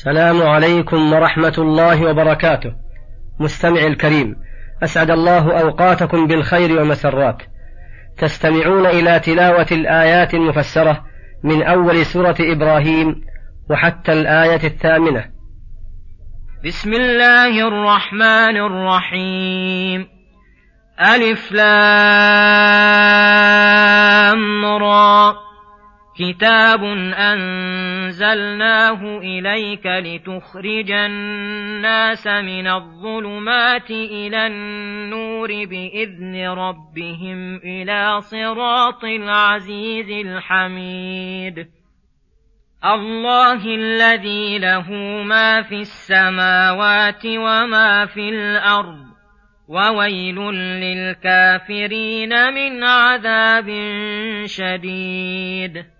السلام عليكم ورحمة الله وبركاته. مستمع الكريم أسعد الله أوقاتكم بالخير والمسرات تستمعون إلى تلاوة الآيات المفسرة من أول سورة إبراهيم وحتى الآية الثامنة. بسم الله الرحمن الرحيم. ألف لام را. كتاب أنزلناه إليك لتخرج الناس من الظلمات إلى النور بإذن ربهم إلى صراط العزيز الحميد. الله الذي له ما في السماوات وما في الأرض وويل للكافرين من عذاب شديد.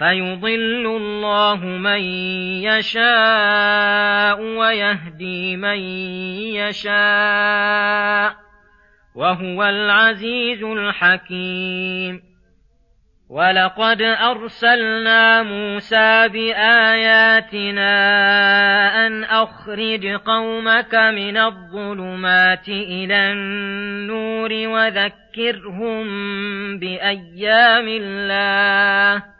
فيضل الله من يشاء ويهدي من يشاء وهو العزيز الحكيم. ولقد أرسلنا موسى بآياتنا أن أخرج قومك من الظلمات إلى النور وذكرهم بأيام الله.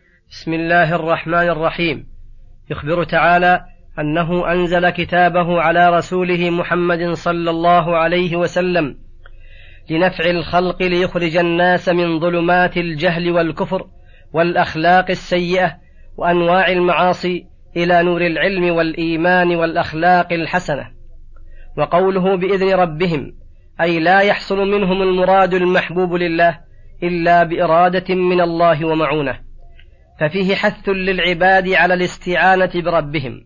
بسم الله الرحمن الرحيم. يخبر تعالى أنه أنزل كتابه على رسوله محمد صلى الله عليه وسلم لنفع الخلق ليخرج الناس من ظلمات الجهل والكفر والأخلاق السيئة وأنواع المعاصي إلى نور العلم والإيمان والأخلاق الحسنة. وقوله بإذن ربهم أي لا يحصل منهم المراد المحبوب لله إلا بإرادة من الله ومعونة. ففيه حث للعباد على الاستعانة بربهم.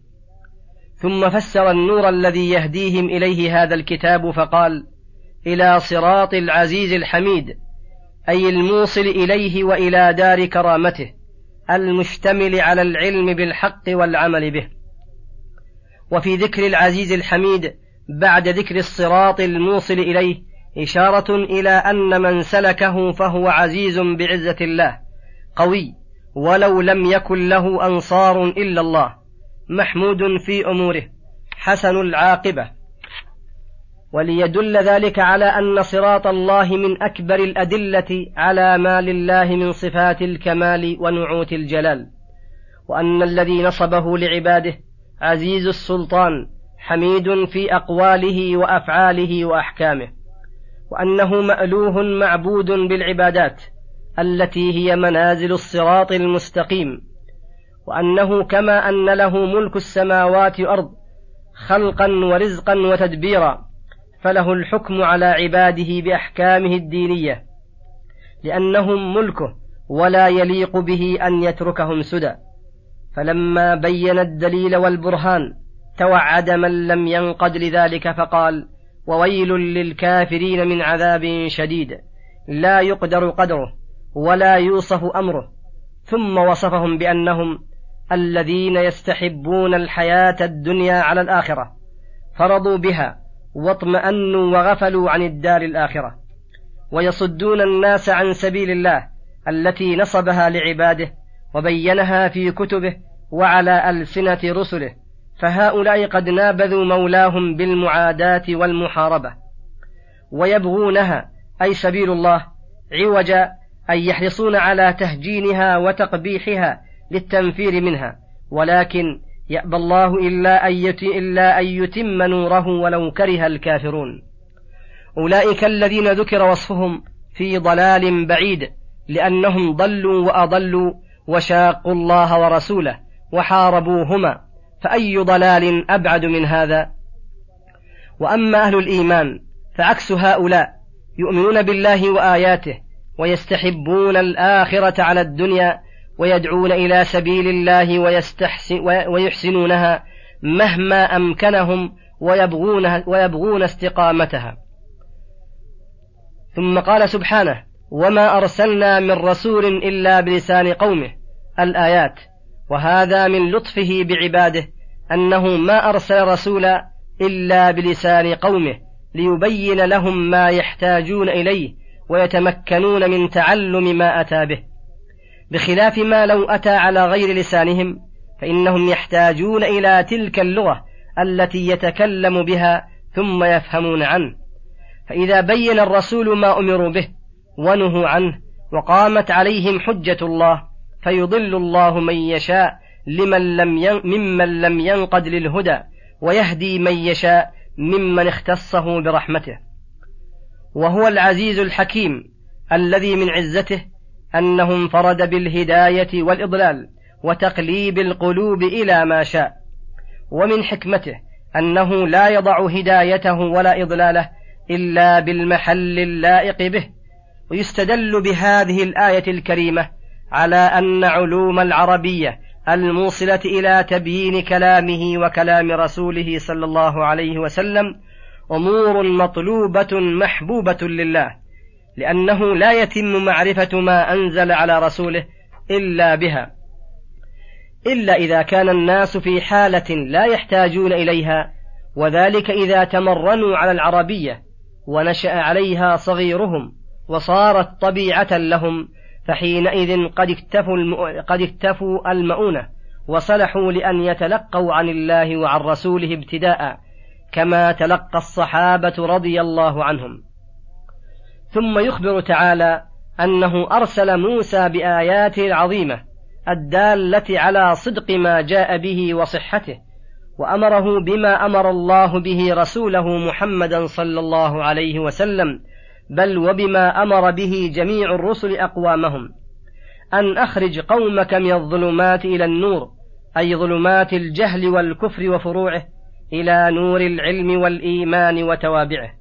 ثم فسر النور الذي يهديهم إليه هذا الكتاب فقال إلى صراط العزيز الحميد أي الموصل إليه وإلى دار كرامته المشتمل على العلم بالحق والعمل به. وفي ذكر العزيز الحميد بعد ذكر الصراط الموصل إليه إشارة إلى أن من سلكه فهو عزيز بعزة الله قوي ولو لم يكن له أنصار إلا الله محمود في أموره حسن العاقبة. وليدل ذلك على أن صراط الله من أكبر الأدلة على ما لله من صفات الكمال ونعوت الجلال وأن الذي نصبه لعباده عزيز السلطان حميد في أقواله وأفعاله وأحكامه وأنه مألوه معبود بالعبادات. التي هي منازل الصراط المستقيم وأنه كما أن له ملك السماوات والأرض خلقا ورزقا وتدبيرا فله الحكم على عباده بأحكامه الدينية لأنهم ملكه ولا يليق به أن يتركهم سدى. فلما بين الدليل والبرهان توعد من لم ينقد لذلك فقال وويل للكافرين من عذاب شديد لا يقدر قدره. ولا يوصف أمره. ثم وصفهم بأنهم الذين يستحبون الحياة الدنيا على الآخرة. فرضوا بها واطمأنوا وغفلوا عن الدار الآخرة. ويصدون الناس عن سبيل الله التي نصبها لعباده وبينها في كتبه وعلى ألسنة رسله. فهؤلاء قد نابذوا مولاهم بالمعاداة والمحاربة. ويبغونها أي سبيل الله عوجا أي يحرصون على تهجينها وتقبيحها للتنفير منها ولكن يأبى الله إلا أن, إلا أن يتم نوره ولو كره الكافرون. أولئك الذين ذكر وصفهم في ضلال بعيد لأنهم ضلوا وأضلوا وشاقوا الله ورسوله وحاربوهما فأي ضلال أبعد من هذا؟ وأما أهل الإيمان فعكس هؤلاء يؤمنون بالله وآياته ويستحبون الآخرة على الدنيا ويدعون إلى سبيل الله ويحسنونها مهما أمكنهم ويبغون, ويبغون استقامتها. ثم قال سبحانه وما أرسلنا من رسول إلا بلسان قومه الآيات. وهذا من لطفه بعباده أنه ما أرسل رسولا إلا بلسان قومه ليبين لهم ما يحتاجون إليه ويتمكنون من تعلم ما أتى به بخلاف ما لو أتى على غير لسانهم فإنهم يحتاجون إلى تلك اللغة التي يتكلم بها ثم يفهمون عنه. فإذا بين الرسول ما أمروا به ونهوا عنه وقامت عليهم حجة الله فيضل الله من يشاء لمن لم ين... ممن لم ينقد للهدى ويهدي من يشاء ممن اختصه برحمته. وهو العزيز الحكيم الذي من عزته أنه انفرد بالهداية والإضلال وتقليب القلوب إلى ما شاء. ومن حكمته أنه لا يضع هدايته ولا إضلاله إلا بالمحل اللائق به. ويستدل بهذه الآية الكريمة على أن علوم العربية الموصلة إلى تبيين كلامه وكلام رسوله صلى الله عليه وسلم أمور مطلوبة محبوبة لله لأنه لا يتم معرفة ما أنزل على رسوله إلا بها. إلا إذا كان الناس في حالة لا يحتاجون إليها وذلك إذا تمرنوا على العربية ونشأ عليها صغيرهم وصارت طبيعة لهم فحينئذ قد اكتفوا قد اكتفوا المؤونة وصلحوا لأن يتلقوا عن الله وعن رسوله ابتداء. كما تلقى الصحابة رضي الله عنهم. ثم يخبر تعالى أنه أرسل موسى بآياته العظيمة الدالة على صدق ما جاء به وصحته وأمره بما أمر الله به رسوله محمدا صلى الله عليه وسلم بل وبما أمر به جميع الرسل أقوامهم. أن أخرج قومك من الظلمات إلى النور أي ظلمات الجهل والكفر وفروعه إلى نور العلم والإيمان وتوابعه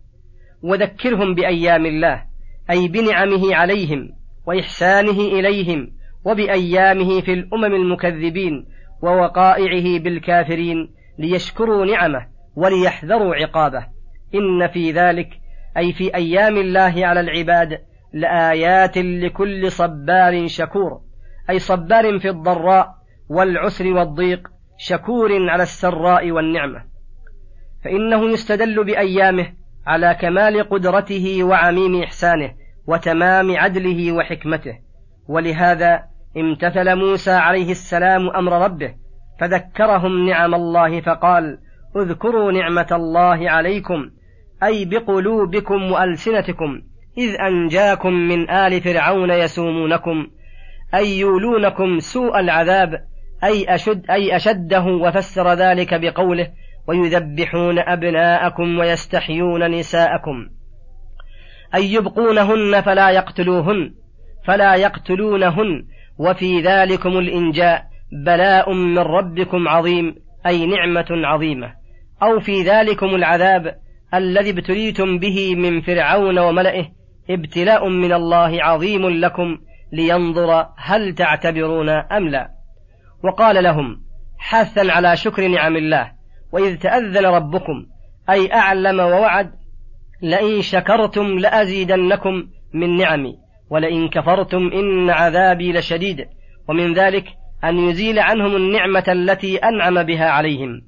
وذكرهم بأيام الله أي بنعمه عليهم وإحسانه إليهم وبأيامه في الأمم المكذبين ووقائعه بالكافرين ليشكروا نعمه وليحذروا عقابه. إن في ذلك أي في أيام الله على العباد لآيات لكل صبار شكور أي صبار في الضراء والعسر والضيق شكور على السراء والنعمة. فإنه يستدل بأيامه على كمال قدرته وعميم إحسانه وتمام عدله وحكمته. ولهذا امتثل موسى عليه السلام أمر ربه فذكرهم نعم الله فقال اذكروا نعمة الله عليكم أي بقلوبكم وألسنتكم إذ أنجاكم من آل فرعون يسومونكم أي يولونكم سوء العذاب أي أشد أي أشده وفسر ذلك بقوله ويذبحون أبناءكم ويستحيون نساءكم. أي يبقونهن فلا يقتلوهن فلا يقتلونهن وفي ذلكم الإنجاء بلاء من ربكم عظيم أي نعمة عظيمة. أو في ذلكم العذاب الذي ابتليتم به من فرعون وملئه ابتلاء من الله عظيم لكم لينظر هل تعتبرون أم لا. وقال لهم حثا على شكر نعم الله وإذ تأذن ربكم أي أعلم ووعد لئن شكرتم لأزيدنكم من نعمي ولئن كفرتم إن عذابي لشديد ومن ذلك أن يزيل عنهم النعمة التي أنعم بها عليهم.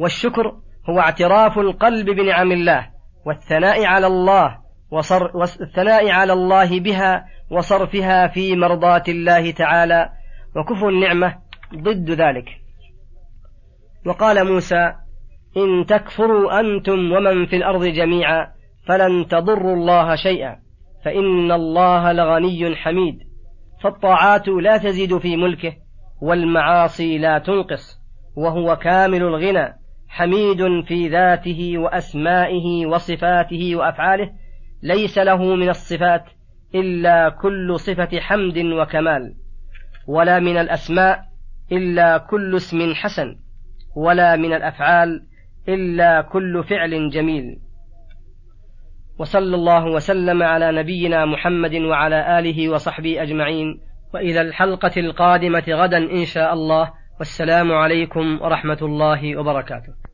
والشكر هو اعتراف القلب بنعم الله والثناء على الله وصر والثناء على الله بها وصرفها في مرضاة الله تعالى وكفر النعمة ضد ذلك. وقال موسى إن تكفروا أنتم ومن في الأرض جميعا فلن تضروا الله شيئا فإن الله لغني حميد. فالطاعات لا تزيد في ملكه والمعاصي لا تنقص وهو كامل الغنى حميد في ذاته وأسمائه وصفاته وأفعاله ليس له من الصفات إلا كل صفة حمد وكمال ولا من الأسماء إلا كل اسم حسن. ولا من الأفعال إلا كل فعل جميل. وصلى الله وسلم على نبينا محمد وعلى آله وصحبه أجمعين. وإلى الحلقة القادمة غدا إن شاء الله. والسلام عليكم ورحمة الله وبركاته.